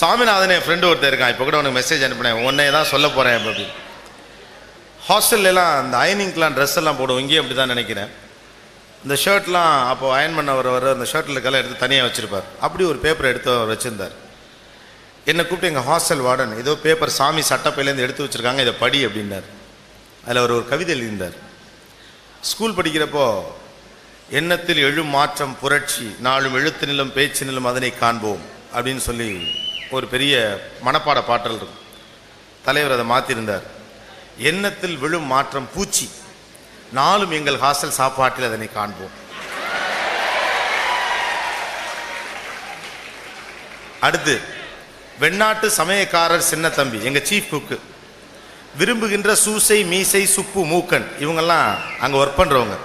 சாமிநாதன் என் friend ஒருத்தர் இருக்கான். இப்போ கூட உனக்கு மெசேஜ் அனுப்பினேன். உன்னே தான் சொல்ல போகிறேன் அப்படி ஹாஸ்டல்லாம் அந்த அயனிங்க்கெலாம் ட்ரெஸ் எல்லாம் போடுவோம். இங்கேயும் அப்படி தான் நினைக்கிறேன். இந்த ஷர்ட்லாம் அப்போ அயன் பண்ண வர வர அந்த ஷர்ட்டில் கலர் எடுத்து தனியாக வச்சுருப்பார். அப்படி ஒரு பேப்பர் எடுத்து அவர் வச்சுருந்தார். என்னை கூப்பிட்டு எங்கள் ஹாஸ்டல் வார்டன் ஏதோ பேப்பர் சாமி சட்டப்பையிலேருந்து எடுத்து வச்சுருக்காங்க இதை படி அப்படின்னார். அதில் அவர் ஒரு கவிதை எழுதியிருந்தார். ஸ்கூல் படிக்கிறப்போ எண்ணத்தில் எழும் மாற்றம் புரட்சி நாளும் எழுத்து நிலம் பேச்சு நிலம் அதனை காண்போம் அப்படின்னு சொல்லி ஒரு பெரிய மனப்பாட பாட்டல் இருக்கும். தலைவர் அதை மாற்றிருந்தார் எண்ணத்தில் விழும் மாற்றம் பூச்சி. நாளும் எங்கள் ஹாஸ்டல் சாப்பாட்டில் அதனை காண்போம். அடுத்து வெண்ணாட்டு சமயக்காரர் சின்ன தம்பி எங்க சீஃப் குக்கு விரும்புகின்ற சூசை மீசை சுப்பு மூக்கன். இவங்கெல்லாம் அங்க ஒர்க் பண்றவங்க.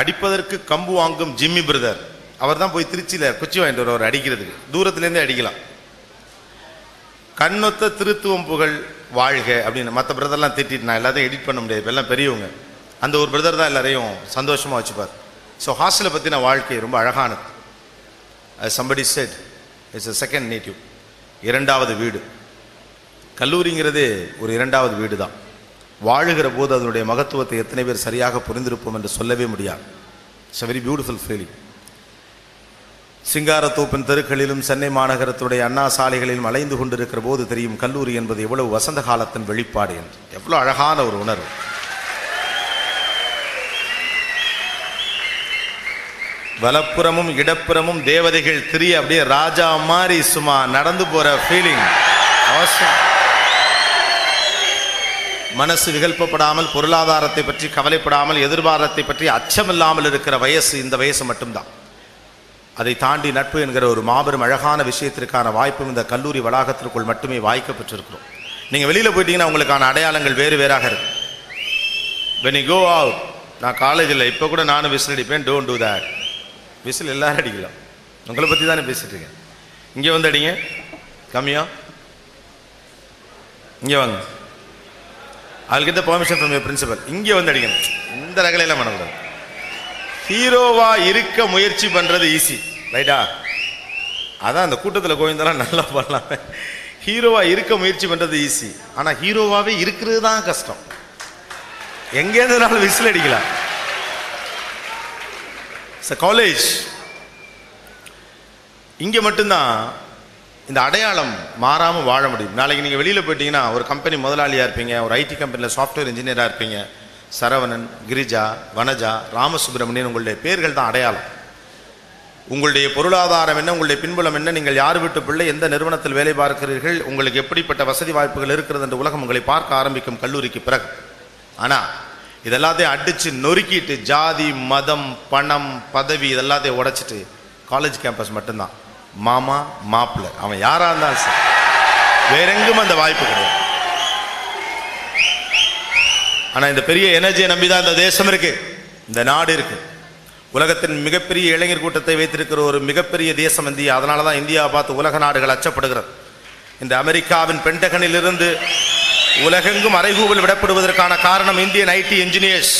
அடிப்பதற்கு கம்பு வாங்கும் ஜிம்மி பிரதர். அவர் தான் போய் திருச்சியில் குச்சி வாங்கிட்டு வருவார் அடிக்கிறதுக்கு. தூரத்துலேருந்தே அடிக்கலாம். கண்ணொத்த திருத்துவம் புகழ் வாழ்க அப்படின்னு மற்ற பிரதர்லாம் திட்டிட்டு நான் எல்லாத்தையும் எடிட் பண்ண முடியாது. எல்லாம் பெரியவங்க. அந்த ஒரு பிரதர் தான் எல்லாரையும் சந்தோஷமாக வச்சுப்பார். ஸோ ஹாஸ்டலை பற்றின வாழ்க்கை ரொம்ப அழகானது. Somebody said it's a second native இரண்டாவது வீடு. கல்லூரிங்கிறது ஒரு இரண்டாவது வீடு தான் வாழுகிற போது அதனுடைய மகத்துவத்தை எத்தனை பேர் சரியாக புரிந்திருப்போம் என்று சொல்லவே முடியாது. It's a very beautiful feeling சிங்காரத்தோப்பின் தெருக்களிலும் சென்னை மாநகரத்துடைய அண்ணா சாலைகளிலும் அலைந்து கொண்டிருக்கிற போது தெரியும் கல்லூரி என்பது எவ்வளவு வசந்த காலத்தின் வெளிப்பாடு என்று. எவ்வளோ அழகான ஒரு உணர்வு. வலப்புறமும் இடப்புறமும் தேவதைகள் திரிய அப்படியே ராஜா மாதிரி சும்மா நடந்து போற ஃபீலிங் மனசு விகல்பப்படாமல் பொருளாதாரத்தை பற்றி கவலைப்படாமல் எதிர்பாரத்தை பற்றி அச்சமில்லாமல் இருக்கிற வயசு இந்த வயசு மட்டும்தான். அதை தாண்டி நட்பு என்கிற ஒரு மாபெரும் அழகான விஷயத்திற்கான வாய்ப்பும் இந்த கல்லூரி வளாகத்திற்குள் மட்டுமே வாய்க்கப்பட்டிருக்கிறோம் நீங்கள் வெளியில் போயிட்டீங்கன்னா உங்களுக்கான அடையாளங்கள் வேறு வேறாக இருக்கும் வென் you go out நான் காலேஜில் இப்போ கூட நானும் விசில் அடிப்பேன் டோன்ட் டூ தேட் விசில் எல்லாரும் அடிக்கலாம். உங்களை பற்றி தானே பேசிட்டு இருக்கேன். இங்கே வந்து அடிங்க. கம்மியா இங்கே வாங்க. அதுக்கிட்ட பெர்மிஷன் ஃப்ரம் பிரின்சிபல் இங்கே வந்து அடிங்க. இந்த ரகலையெல்லாம் பண்ணக்கூடாது. ஹீரோவா இருக்க முயற்சி பண்றது ஈஸி ரைட்டா அதான் அந்த கூட்டத்தில் கோவிந்தெல்லாம் நல்லா பண்ணலாம் ஹீரோவா இருக்க முயற்சி பண்றது ஈஸி ஆனா ஹீரோவாவே இருக்கிறது தான் கஷ்டம். எங்கேருந்துனாலும் விசில் அடிக்கலாம். காலேஜ் இங்கே மட்டும்தான் இந்த அடையாளம் மாறாமல் வாழ முடியும். நாளைக்கு நீங்கள் வெளியில் போயிட்டீங்கன்னா ஒரு கம்பெனி முதலாளியாக இருப்பீங்க ஒரு ஐடி கம்பெனியில் சாஃப்ட்வேர் இன்ஜினியராக இருப்பீங்க. சரவணன் கிரிஜா வனஜா ராமசுப்ரமணியன் உங்களுடைய பேர்கள் தான் அடையாளம். உங்களுடைய பொருளாதாரம் என்ன உங்களுடைய பின்புலம் என்ன நீங்கள் யார் வீட்டு பிள்ளை எந்த நிறுவனத்தில் வேலை பார்க்கிறீர்கள் உங்களுக்கு எப்படிப்பட்ட வசதி வாய்ப்புகள் இருக்கிறது என்று உலகம் உங்களை பார்க்க ஆரம்பிக்கும் கல்லூரிக்கு பிறகு. ஆனால் இதெல்லாத்தையும் அடித்து நொறுக்கிட்டு ஜாதி மதம் பணம் பதவி இதெல்லாத்தையும் உடைச்சிட்டு காலேஜ் கேம்பஸ் மட்டும்தான். மாமா மாப்பிள்ளை. அவன் யாராக இருந்தாலும் சார். வேற எங்கும் அந்த வாய்ப்பு கிடையாது. ஆனால் இந்த பெரிய எனர்ஜியை நம்பி தான் இந்த தேசம் இருக்கு. இந்த நாடு இருக்கு. உலகத்தின் மிகப்பெரிய இளைஞர் கூட்டத்தை வைத்திருக்கிற ஒரு மிகப்பெரிய தேசம் இந்தியா. அதனால தான் இந்தியாவை பார்த்து உலக நாடுகள் அச்சப்படுகிறது. இந்த அமெரிக்காவின் பென்டகனிலிருந்து உலகெங்கும் அறைகூவல் விடப்படுவதற்கான காரணம் இந்தியன் ஐடி இன்ஜினியர்ஸ்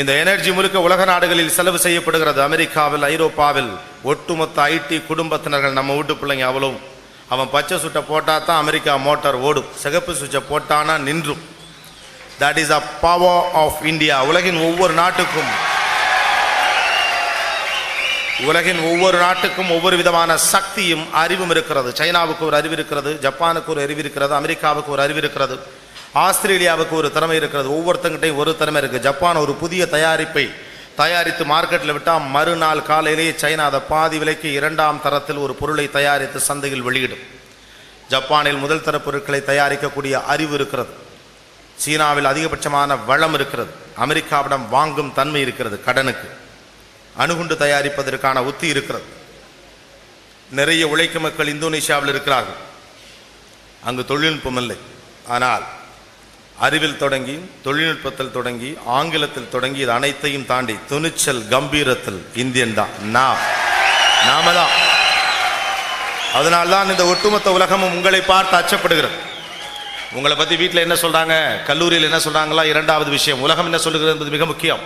இந்த எனர்ஜி முழுக்க உலக நாடுகளில் செலவு செய்யப்படுகிறது. அமெரிக்காவில் ஐரோப்பாவில் ஒட்டுமொத்த ஐடி குடும்பத்தினர்கள் நம்ம வீட்டு பிள்ளைங்க அவ்வளவும். அவன் பச்சை சுட்டை போட்டா தான் அமெரிக்கா மோட்டார் ஓடும். சிகப்பு சுவிட்சை போட்டானா நின்றும். That is a power of India உலகின் ஒவ்வொரு நாட்டுக்கும் உலகின் ஒவ்வொரு நாட்டுக்கும் ஒவ்வொரு விதமான சக்தியும் அறிவும் இருக்கிறது. சைனாவுக்கு ஒரு அறிவு இருக்கிறது ஜப்பானுக்கு ஒரு அறிவு இருக்கிறது அமெரிக்காவுக்கு ஒரு அறிவு இருக்கிறது ஆஸ்திரேலியாவுக்கு ஒரு திறமை இருக்கிறது. ஒவ்வொருத்தங்கிட்டையும் ஒரு திறமை இருக்குது ஜப்பான் ஒரு புதிய தயாரிப்பை தயாரித்து மார்க்கெட்டில் விட்டால் மறுநாள் காலையிலேயே சைனா அதை பாதி விலைக்கு இரண்டாம் தரத்தில் ஒரு பொருளை தயாரித்து சந்தையில் வெளியிடும். ஜப்பானில் முதல் தர பொருட்களை தயாரிக்கக்கூடிய அறிவு இருக்கிறது. சீனாவில் அதிகபட்சமான வளம் இருக்கிறது. அமெரிக்காவிடம் வாங்கும் தன்மை இருக்கிறது கடனுக்கு. அணுகுண்டு தயாரிப்பதற்கான உத்தி இருக்கிறது. நிறைய உழைக்கும் மக்கள் இந்தோனேஷியாவில் இருக்கிறார்கள். அங்கு தொழில்நுட்பம் இல்லை. ஆனால் அறிவில் தொடங்கி தொழில்நுட்பத்தில் தொடங்கி ஆங்கிலத்தில் தொடங்கி இது அனைத்தையும் தாண்டி துணிச்சல் கம்பீரத்தில் இந்தியன் தான். நாம். நாம தான். அதனால்தான் இந்த ஒட்டுமொத்த உலகமும் உங்களை பார்த்து அச்சப்படுகிறது. உங்களை பத்தி வீட்டில் என்ன சொல்றாங்க? கல்லூரியில் என்ன சொல்றாங்களா? இரண்டாவது விஷயம். உலகம் என்ன சொல்லுகிறது என்பது மிக முக்கியம்.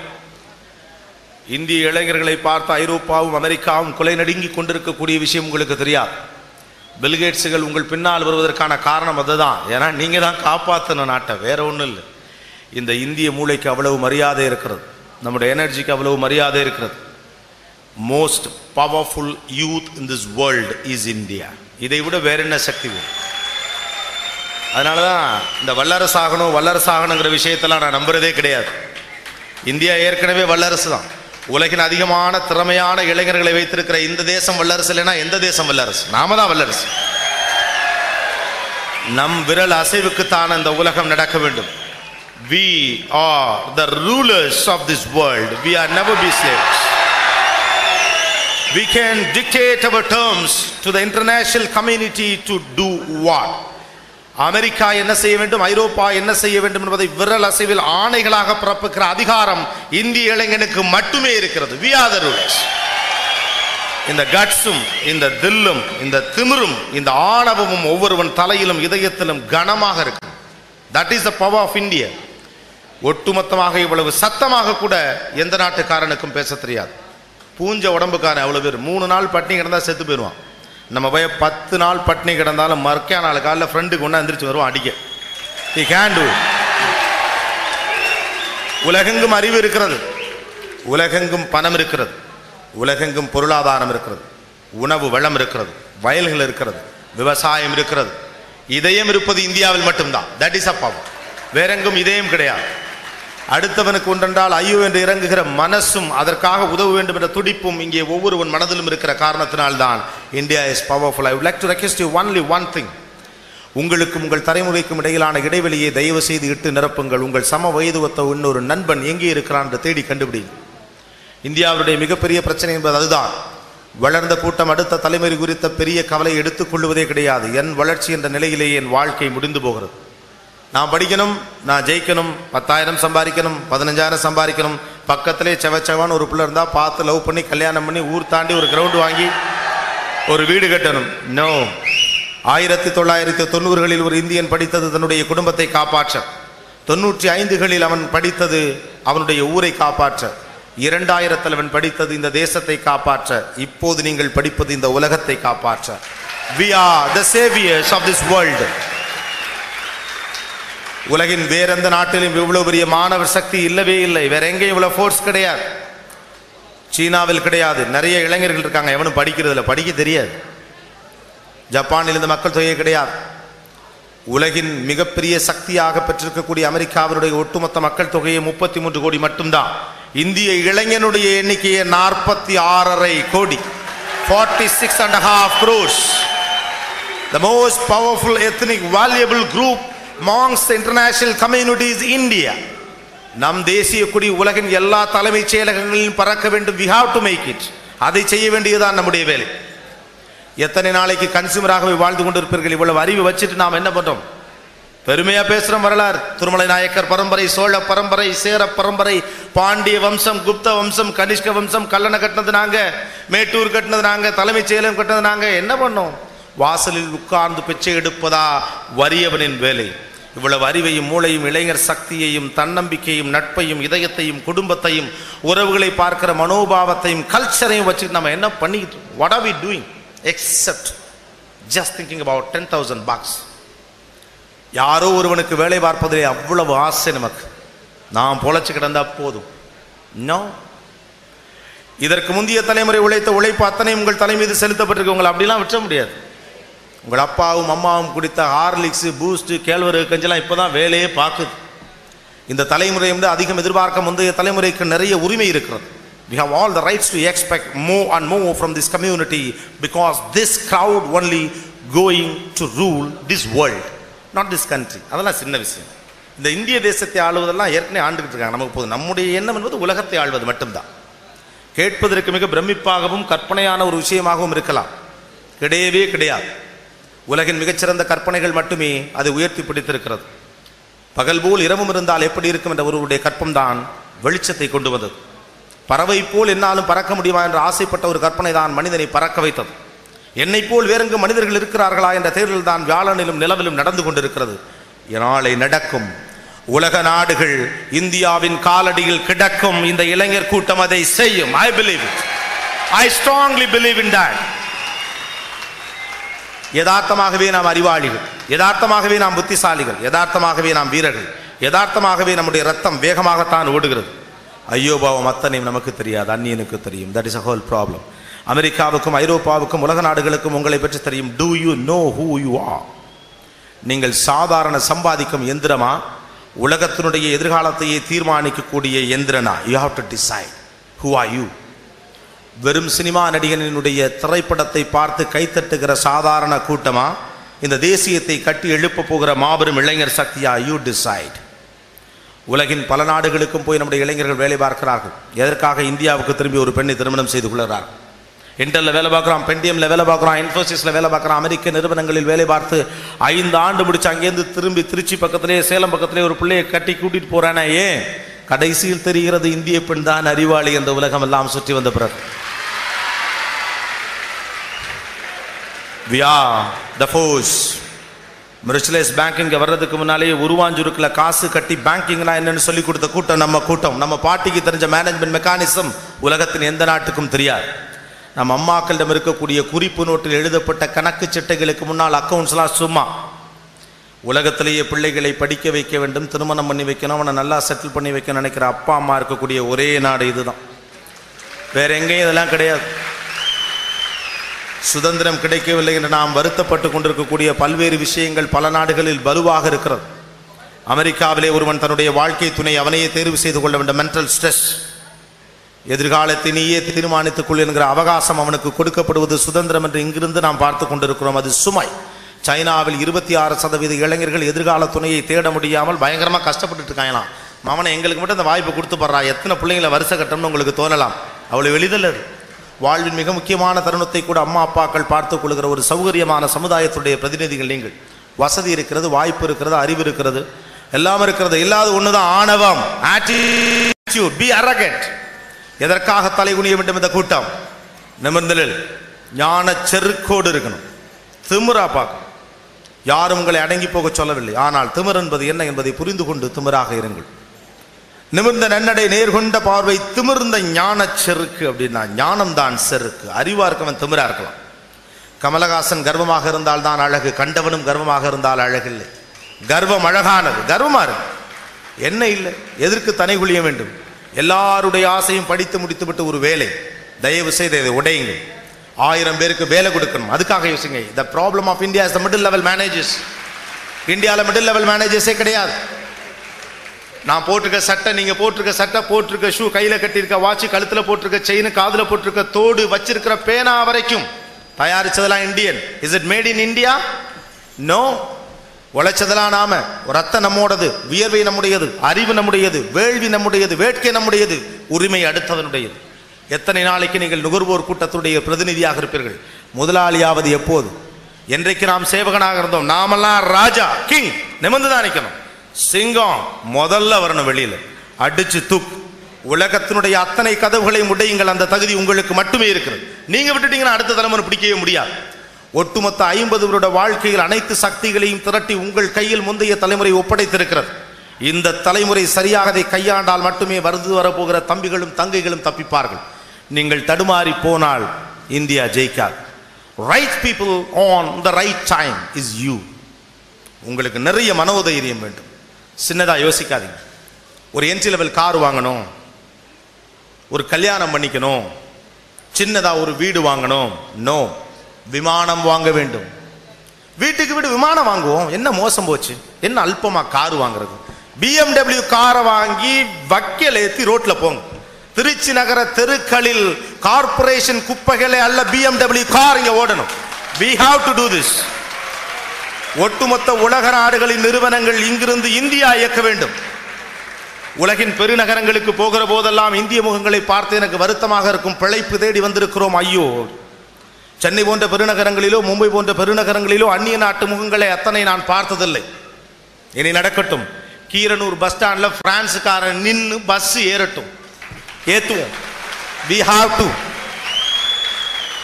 இந்திய இளைஞர்களை பார்த்து ஐரோப்பாவும் அமெரிக்காவும் கொலை நடுங்கி கொண்டிருக்கக்கூடிய விஷயம் உங்களுக்கு தெரியாது. பில்கேட்ஸுகள் உங்கள் பின்னால் வருவதற்கான காரணம் அதுதான். ஏன்னா நீங்க தான் காப்பாற்றணும் நாட்டை. வேற ஒன்றும் இல்லை. இந்த இந்திய மூளைக்கு அவ்வளவு மரியாதை இருக்கிறது. நம்முடைய எனர்ஜிக்கு அவ்வளவு மரியாதை இருக்கிறது. Most powerful youth in this world is India இதை விட வேற என்ன சக்தி வேணும்? அதனால தான் இந்த வல்லரசு ஆகணும் வல்லரசு ஆகணுங்கிற விஷயத்தெல்லாம் நான் நம்புறதே கிடையாது. இந்தியா ஏற்கனவே வல்லரசு தான். உலகின் அதிகமான திறமையான இளைஞர்களை வைத்திருக்கிற இந்த தேசம் வல்லரசு இல்லைன்னா எந்த தேசம் வல்லரசு? நாம தான் வல்லரசு. நம் விரல் அசைவுக்குத்தான் இந்த உலகம் நடக்க வேண்டும். We are the rulers of this world we are never be slaves. We can dictate our terms to the international community to do what? America என்ன செய்ய வேண்டும்? ஐரோப்பா என்ன செய்ய வேண்டும் என்பதை விரல் அசைவில் ஆணைகளாக பிறப்புக்கிற அதிகாரம் இந்திய இளைஞனுக்கு மட்டுமே இருக்கிறது. வி ஆர் the இந்த கட்ஸும் இந்த தில்லும் இந்த திமிரும் இந்த ஆணவமும் ஒவ்வொருவன் தலையிலும் இதயத்திலும் கனமாக இருக்கு. That is the power of India ஒட்டுமொத்தமாக இவ்வளவு சத்தமாக கூட எந்த நாட்டுக்காரனுக்கும் பேச தெரியாது. பூஞ்ச உடம்புக்காரன் அவ்வளவு பேர். மூணு நாள் பட்டினி கிடந்தால் செத்து போயிடுவான். நம்ம போய் பத்து நாள் பட்டினி கிடந்தாலும் மறுக்கா நாள் காலையில் ஃப்ரெண்டுக்கு ஒன்றா எந்திரிச்சு வருவோம் அடிக்க. தி can உலகெங்கும் அறிவு இருக்கிறது. உலகெங்கும் பணம் இருக்கிறது. உலகெங்கும் பொருளாதாரம் இருக்கிறது. உணவு வளம் இருக்கிறது. வயல்கள் இருக்கிறது. விவசாயம் இருக்கிறது. இதயம் இருப்பது இந்தியாவில் மட்டும்தான். தட் இஸ் அ பவர் வேறெங்கும் இதயம் கிடையாது. அடுத்தவனுக்கு ஒன்றென்றால் ஐயோ என்று இறங்குகிற மனசும் அதற்காக உதவ வேண்டும் என்ற துடிப்பும் இங்கே ஒவ்வொருவன் மனதிலும் இருக்கிற காரணத்தினால்தான் India is powerful I like to to you only one thing உங்களுக்கும் உங்கள் தலைமுறைக்கும் இடையிலான இடைவெளியை தயவு செய்து இட்டு நிரப்புங்கள். உங்கள் சம வயதுவத்த இன்னொரு நண்பன் எங்கே இருக்கிறான் என்று தேடி கண்டுபிடி. இந்தியாவுடைய மிகப்பெரிய பிரச்சனை என்பது அதுதான். வளர்ந்த கூட்டம் அடுத்த தலைமுறை குறித்த பெரிய கவலை எடுத்துக்கொள்வதே கிடையாது. என் வளர்ச்சி என்ற நிலையிலேயே என் வாழ்க்கை முடிந்து போகிறது. நான் படிக்கணும் நான் ஜெயிக்கணும் பத்தாயிரம் சம்பாதிக்கணும் பதினஞ்சாயிரம் சம்பாதிக்கணும். பக்கத்திலே செவச்சவான்னு ஒரு பிள்ளை இருந்தால் பார்த்து லவ் பண்ணி கல்யாணம் பண்ணி ஊர் தாண்டி ஒரு கிரவுண்டு வாங்கி ஒரு வீடு கட்டணும். நோ ஆயிரத்தி தொள்ளாயிரத்தி தொண்ணூறுகளில் ஒரு இந்தியன் படித்தது தன்னுடைய குடும்பத்தை காப்பாற்ற. தொண்ணூற்றி ஐந்துகளில் அவன் படித்தது அவனுடைய ஊரை காப்பாற்ற. இரண்டாயிரத்தில் அவன் படித்தது இந்த தேசத்தை காப்பாற்ற. இப்போது நீங்கள் படிப்பது இந்த உலகத்தை காப்பாற்ற. We are the saviours of this world உலகின் வேற எந்த நாட்டிலும் இவ்வளவு பெரிய மாணவர் சக்தி இல்லவே இல்லை. வேற எங்கேயும் இவ்வளவு ஃபோர்ஸ் கிடையாது. சீனாவில் கிடையாது. நிறைய இளைஞர்கள் இருக்காங்க. எவனும் படிக்கிறது இல்லை. படிக்க தெரியாது. ஜப்பானில் இந்த மக்கள் தொகை கிடையாது. உலகின் மிகப்பெரிய சக்தியாக பெற்றிருக்கக்கூடிய அமெரிக்காவினுடைய ஒட்டுமொத்த மக்கள் தொகையை முப்பத்தி மூன்று கோடி மட்டும்தான். இந்திய இளைஞனுடைய எண்ணிக்கையை நாற்பத்தி ஆறரை கோடி. Forty six and half crores. The most powerful ethnic valuable group amongst international communities India நம் தேசிய கொடி உலகின் எல்லா தலைமைச் செயலகங்களிலும் பறக்க வேண்டும். We have to make it அதை செய்ய வேண்டியதுதான் நம்முடைய வேலை. எத்தனை நாளைக்கு கன்சியூமராகவே வாழ்ந்து கொண்டிருப்பீர்கள்? இவ்வளவு அறிவு வச்சுட்டு நாம் என்ன பண்றோம்? பெருமையா பேசுறோம் வரலாறு. திருமலை நாயக்கர் பரம்பரை சோழ பரம்பரை சேர பரம்பரை பாண்டிய வம்சம் குப்த வம்சம் கனிஷ்க வம்சம் கல்லணை கட்டினது நாங்க மேட்டூர் கட்டினது நாங்க தலைமைச் செயலகம் கட்டினது நாங்க. என்ன பண்ணோம்? வாசலில் உட்கார்ந்து பிச்சை எடுப்பதா வறியவனின் வேலை. இவ்வளவு அறிவையும் மூளையும் இளைஞர் சக்தியையும் தன்னம்பிக்கையும் நட்பையும் இதயத்தையும் குடும்பத்தையும் உறவுகளை பார்க்கிற மனோபாவத்தையும் கல்ச்சரையும் வச்சுட்டு நம்ம என்ன பண்ணிக்கிட்டு what are we doing except just thinking about ten thousand bucks யாரோ ஒருவனுக்கு வேலை பார்ப்பதிலே அவ்வளவு ஆசை நமக்கு. நாம் பொழைச்சு கிடந்தா போதும். நோ இதற்கு முந்தைய தலைமுறை உழைத்த உழைப்பு அத்தனை உங்கள் தலைமீது செலுத்தப்பட்டிருக்கு உங்களை அப்படிலாம் விட்ட முடியாது. உங்கள் அப்பாவும் அம்மாவும் குடித்த ஹார்லிக்ஸு பூஸ்ட்டு கேழ்வரு கஞ்செல்லாம் இப்போதான் வேலையே பார்க்குது. இந்த தலைமுறை வந்து அதிகம் எதிர்பார்க்க முந்தைய தலைமுறைக்கு நிறைய உரிமை இருக்கிறது. We have all the rights to expect move and move from this community because this crowd only going to rule this world not this country அதெல்லாம் சின்ன விஷயம். இந்த இந்திய தேசத்தை ஆளுவதெல்லாம் ஏற்கனவே ஆண்டுகிட்டு இருக்காங்க. நமக்கு போதும். நம்முடைய எண்ணம் என்பது உலகத்தை ஆள்வது மட்டும்தான். கேட்பதற்கு மிக பிரமிப்பாகவும் கற்பனையான ஒரு விஷயமாகவும் இருக்கலாம். கிடையவே கிடையாது. உலகின் மிகச்சிறந்த கற்பனைகள் மட்டுமே அதை உயர்த்தி பிடித்திருக்கிறது. பகல் போல் இரவும் இருந்தால் எப்படி இருக்கும் என்ற ஒருவருடைய கற்பம்தான் வெளிச்சத்தை கொண்டு வந்தது. பறவை போல் என்னாலும் பறக்க முடியுமா என்று ஆசைப்பட்ட ஒரு கற்பனை தான் மனிதனை பறக்க வைத்தது. என்னை போல் வேறெங்கு மனிதர்கள் இருக்கிறார்களா என்ற தேர்தல் தான் வியாழனிலும் நிலவிலும் நடந்து கொண்டிருக்கிறது. நாளை நடக்கும் உலக நாடுகள் இந்தியாவின் காலடியில் கிடக்கும் இந்த இளைஞர் கூட்டம் அதை செய்யும். I believe I strongly believe in that. யதார்த்தமாகவே நாம் அறிவாளிகள் யதார்த்தமாகவே நாம் புத்திசாலிகள் யதார்த்தமாகவே நாம் வீரர்கள் யதார்த்தமாகவே நம்முடைய ரத்தம் வேகமாகத்தான் ஓடுகிறது. ஐயோ பாவம் அத்தனையும் நமக்கு தெரியாது அந்நியனுக்கு தெரியும். That is a whole problem அமெரிக்காவுக்கும் ஐரோப்பாவுக்கும் உலக நாடுகளுக்கும் உங்களை பற்றி தெரியும். Do you know who you are நீங்கள் சாதாரண சம்பாதிக்கும் எந்திரமா? உலகத்தினுடைய எதிர்காலத்தையே தீர்மானிக்கக்கூடிய எந்திரனா? You have to decide who are you வெறும் சினிமா நடிகனினுடைய திரைப்படத்தை பார்த்து கைத்தட்டுகிற சாதாரண கூட்டமா? இந்த தேசியத்தை கட்டி எழுப்ப போகிற மாபெரும் இளைஞர் சக்தியா யூ டிசைட் உலகின் பல நாடுகளுக்கும் போய் நம்முடைய இளைஞர்கள் வேலை பார்க்கிறார்கள். எதற்காக இந்தியாவுக்கு திரும்பி ஒரு பெண்ணை திருமணம் செய்து கொள்கிறார்கள்? இன்டெல்ல வேலை பார்க்குறான் பெண்டியம்ல வேலை பார்க்குறான் இன்ஃபோசிஸ்ல வேலை பார்க்குறான் அமெரிக்க நிறுவனங்களில் வேலை பார்த்து ஐந்து ஆண்டு முடிச்சு அங்கேருந்து திரும்பி திருச்சி பக்கத்துலேயே சேலம் பக்கத்திலே ஒரு பிள்ளையை கட்டி கூட்டிட்டு போறானே ஏன்? கடைசியில் தெரிகிறது இந்திய பெண் தான் அறிவாளி என்ற உலகம் எல்லாம் சுற்றி வந்த பிறகு. வியா த ஃபோர்ஸ் மிரிச்சலேஸ் பேங்கிங்க வர்றதுக்கு முன்னாலேயே உருவாஞ்சுருக்கில் காசு கட்டி பேங்கிங்னா என்னன்னு சொல்லி கொடுத்த கூட்டம் நம்ம கூட்டம். நம்ம பாட்டிக்கு தெரிஞ்ச மேனேஜ்மெண்ட் மெக்கானிசம் உலகத்தின் எந்த நாட்டுக்கும் தெரியாது. நம்ம அம்மாக்களிடம் இருக்கக்கூடிய குறிப்பு நோட்டில் எழுதப்பட்ட கணக்கு சிட்டைகளுக்கு முன்னால் அக்கவுண்ட்ஸ்லாம் சும்மா. உலகத்திலேயே பிள்ளைகளை படிக்க வைக்க வேண்டும் திருமணம் பண்ணி வைக்கணும் அவனை நல்லா செட்டில் பண்ணி வைக்க நினைக்கிற அப்பா அம்மா இருக்கக்கூடிய ஒரே நாடு இதுதான். வேற எங்கேயும் இதெல்லாம் கிடையாது. சுதந்திரம் கிடைக்கவில்லை என்று நாம் வருத்தப்பட்டு கொண்டிருக்கக்கூடிய பல்வேறு விஷயங்கள் பல நாடுகளில் வலுவாக இருக்கிறது. அமெரிக்காவிலே ஒருவன் தன்னுடைய வாழ்க்கை துணை அவனையே தேர்வு செய்து கொள்ள வேண்டும். மென்டல் ஸ்ட்ரெஸ் எதிர்காலத்தை நீயே தீர்மானித்துக் கொள் என்கிற அவகாசம் அவனுக்கு கொடுக்கப்படுவது சுதந்திரம் என்று இங்கிருந்து நாம் பார்த்து கொண்டிருக்கிறோம். அது சுமை. சைனாவில் இருபத்தி ஆறு சதவீத இளைஞர்கள் எதிர்கால துணையை தேட முடியாமல் பயங்கரமாக கஷ்டப்பட்டுட்டு இருக்காங்களாம். மாமனை எங்களுக்கு மட்டும் அந்த வாய்ப்பு கொடுத்து படுறா. எத்தனை பிள்ளைங்களை வருஷ கட்டம்னு உங்களுக்கு தோணலாம். அவ்வளோ எளிதல் வாழ்வின் மிக முக்கியமான தருணத்தை கூட அம்மா அப்பாக்கள் பார்த்துக் கொள்கிற ஒரு சௌகரியமான சமுதாயத்துடைய பிரதிநிதிகள் நீங்கள். வசதி இருக்கிறது வாய்ப்பு இருக்கிறது அறிவு இருக்கிறது. எல்லாம் இருக்கிறது இல்லாத ஒண்ணுதான். ஆணவம். Attitude. Be arrogant. எதற்காக தலை குனிய வேண்டும் இந்த கூட்டம்? நிமிர்ந்தலில். ஞான செருக்கோடு இருக்கணும். திமிரா பார்க்கணும். யாரும் உங்களை அடங்கி போக சொல்லவில்லை. ஆனால் திமிர் என்பது என்ன என்பதை புரிந்து கொண்டு திமிராக இருங்கள். நிமிர்ந்த நன்னடை நேர்கொண்ட பார்வை திமிர்ந்த ஞான செருக்கு அப்படின்னா ஞானம் தான் செருக்கு. அறிவா இருக்கவன் திமிரா இருக்கலாம். கமலஹாசன் கர்வமாக இருந்தால் தான் அழகு கண்டவனும் கர்வமாக இருந்தால் அழகில்லை. கர்வம் அழகானது கர்வமா இருக்கு. என்ன இல்லை? எதற்கு தனை குளிய வேண்டும்? எல்லாருடைய ஆசையும் படித்து முடித்துவிட்டு ஒரு வேலை. தயவு செய்து இதை உடையுங்க ஆயிரம் பேருக்கு வேலை கொடுக்கணும். அதுக்காக யோசிங்க. The problem of India is the middle level managers இந்தியாவில் மிடில் லெவல் மேனேஜர்ஸே கிடையாது. நான் போட்டிருக்க சட்டை நீங்கள் போட்டிருக்க சட்டை போட்டிருக்க ஷூ கையில் கட்டியிருக்க வாட்ச் கழுத்தில் போட்டிருக்க செயின் காதில் போட்டிருக்க தோடு வச்சிருக்கிற பேனா வரைக்கும். தயாரிச்சதெல்லாம் Indian is it made in India no உழைச்சதெல்லாம் நாம. ரத்தம் நம்மோடது வியர்வை நம்முடையது அறிவு நம்முடையது வேள்வி நம்முடையது வேட்கை நம்முடையது உரிமை அடுத்தவனுடையது எத்தனை நாளைக்கு நீங்கள் நுகர்வோர் கூட்டத்துடைய பிரதிநிதியாக இருப்பீர்கள்? முதலாளியாவது எப்போது? என்றைக்கு நாம் சேவகனாக இருந்தோம்? நாமெல்லாம் ராஜா கிங் நிமிர்ந்து தான் நிற்கணும் சிங்கம் முதல்ல வரணும் வெளியில். அடிச்சு துக். உலகத்தினுடைய அத்தனை கதவுகளையும் உடையுங்கள் அந்த தகுதி உங்களுக்கு மட்டுமே இருக்கிறது. நீங்க விட்டுட்டீங்கன்னா அடுத்த தலைமுறை பிடிக்கவே முடியாது. ஒட்டுமொத்த ஐம்பது வருட வாழ்க்கையில் அனைத்து சக்திகளையும் திரட்டி உங்கள் கையில் முந்தைய தலைமுறை ஒப்படைத்திருக்கிறது. இந்த தலைமுறை சரியாக அதை கையாண்டால் மட்டுமே வருது வரப்போகிற தம்பிகளும் தங்கைகளும் தப்பிப்பார்கள். நீங்கள் தடுமாறி போனால் India ஜெயிக்காது. Right people on the right time is you உங்களுக்கு நிறைய மனோதைரியம் வேண்டும். சின்னதாக யோசிக்காதீங்க. ஒரு என்ட்ரி லெவல் கார் வாங்கணும். ஒரு கல்யாணம் பண்ணிக்கணும். சின்னதாக ஒரு வீடு வாங்கணும். நோ விமானம் வாங்க வேண்டும். வீட்டுக்கு வீடு விமானம் வாங்குவோம். என்ன மோசம் போச்சு? என்ன அல்பமாக கார் வாங்குறது? பிஎம்டபிள்யூ காரை வாங்கி வக்கல் ஏற்றி ரோட்டில் போங்க. திருச்சி நகர தெருக்களில் கார்ப்பரேஷன் குப்பைகளை அல்ல பிஎம்டபிள்யூ கார் இங்கே ஓடணும். We have to do this ஒட்டுமொத்த உலக நாடுகளின் நிறுவனங்கள் இங்கிருந்து இந்தியா இயக்க வேண்டும். உலகின் பெருநகரங்களுக்கு போகிற போதெல்லாம் இந்திய முகங்களை பார்த்து எனக்கு வருத்தமாக இருக்கும். பிழைப்பு தேடி வந்திருக்கிறோம். ஐயோ! சென்னை போன்ற பெருநகரங்களிலோ மும்பை போன்ற பெருநகரங்களிலோ அந்நிய நாட்டு முகங்களை அத்தனை நான் பார்த்ததில்லை. இனி நடக்கட்டும். கீரனூர் பஸ் ஸ்டாண்டில் பிரான்ஸுக்காரன் நின்று பஸ் ஏறட்டும். ஏற்றுவோம் வி ஹாவ் டு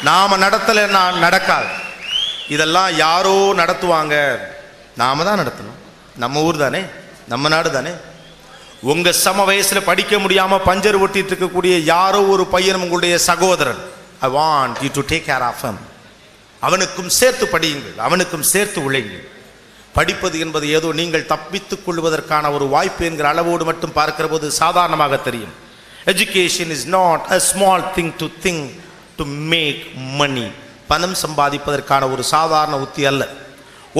நாம நடத்தலை நான் நடக்காது. இதெல்லாம் யாரோ நடத்துவாங்க. நாம தான் நடத்தணும். நம்ம ஊர் தானே? நம்ம நாடு தானே? உங்கள் சம வயசில் படிக்க முடியாமல் பஞ்சர் ஒட்டிட்டு இருக்கக்கூடிய யாரோ ஒரு பையன் உங்களுடைய சகோதரன். I want you to take care of him அவனுக்கும் சேர்த்து படியுங்கள். அவனுக்கும் சேர்த்து உழையுங்கள். படிப்பது என்பது ஏதோ நீங்கள் தப்பித்துக் கொள்வதற்கான ஒரு வாய்ப்பு என்கிற அளவோடு மட்டும் பார்க்கிற போது சாதாரணமாக தெரியும். Education is not a small thing to think to make money பணம் சம்பாதிப்பதற்கான ஒரு சாதாரண உத்தி அல்ல.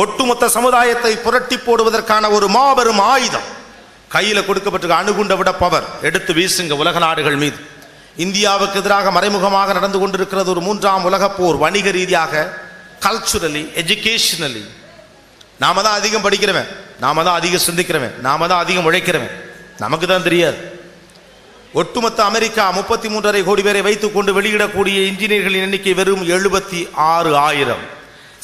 ஒட்டுமொத்த சமுதாயத்தை புரட்டி போடுவதற்கான ஒரு மாபெரும் ஆயுதம். கையில் கொடுக்கப்பட்டிருக்க அணுகுண்ட விட பவர் எடுத்து வீசுங்க உலக நாடுகள் மீது. இந்தியாவுக்கு எதிராக மறைமுகமாக நடந்து கொண்டிருக்கிறது ஒரு மூன்றாம் உலகப் போர் வணிக ரீதியாக கல்ச்சுரலி எஜுகேஷனலி நாம தான் அதிகம் படிக்கிறவன் நாம தான் அதிகம் சிந்திக்கிறவன் நாம தான் அதிகம் உழைக்கிறவன். நமக்கு தான் தெரியாது. ஒட்டுமொத்த அமெரிக்கா முப்பத்தி மூன்றரை கோடி பேரை வைத்துக் கொண்டு வெளியிடக்கூடிய இன்ஜினியர்களின் எண்ணிக்கை வெறும் எழுபத்தி ஆறு ஆயிரம்.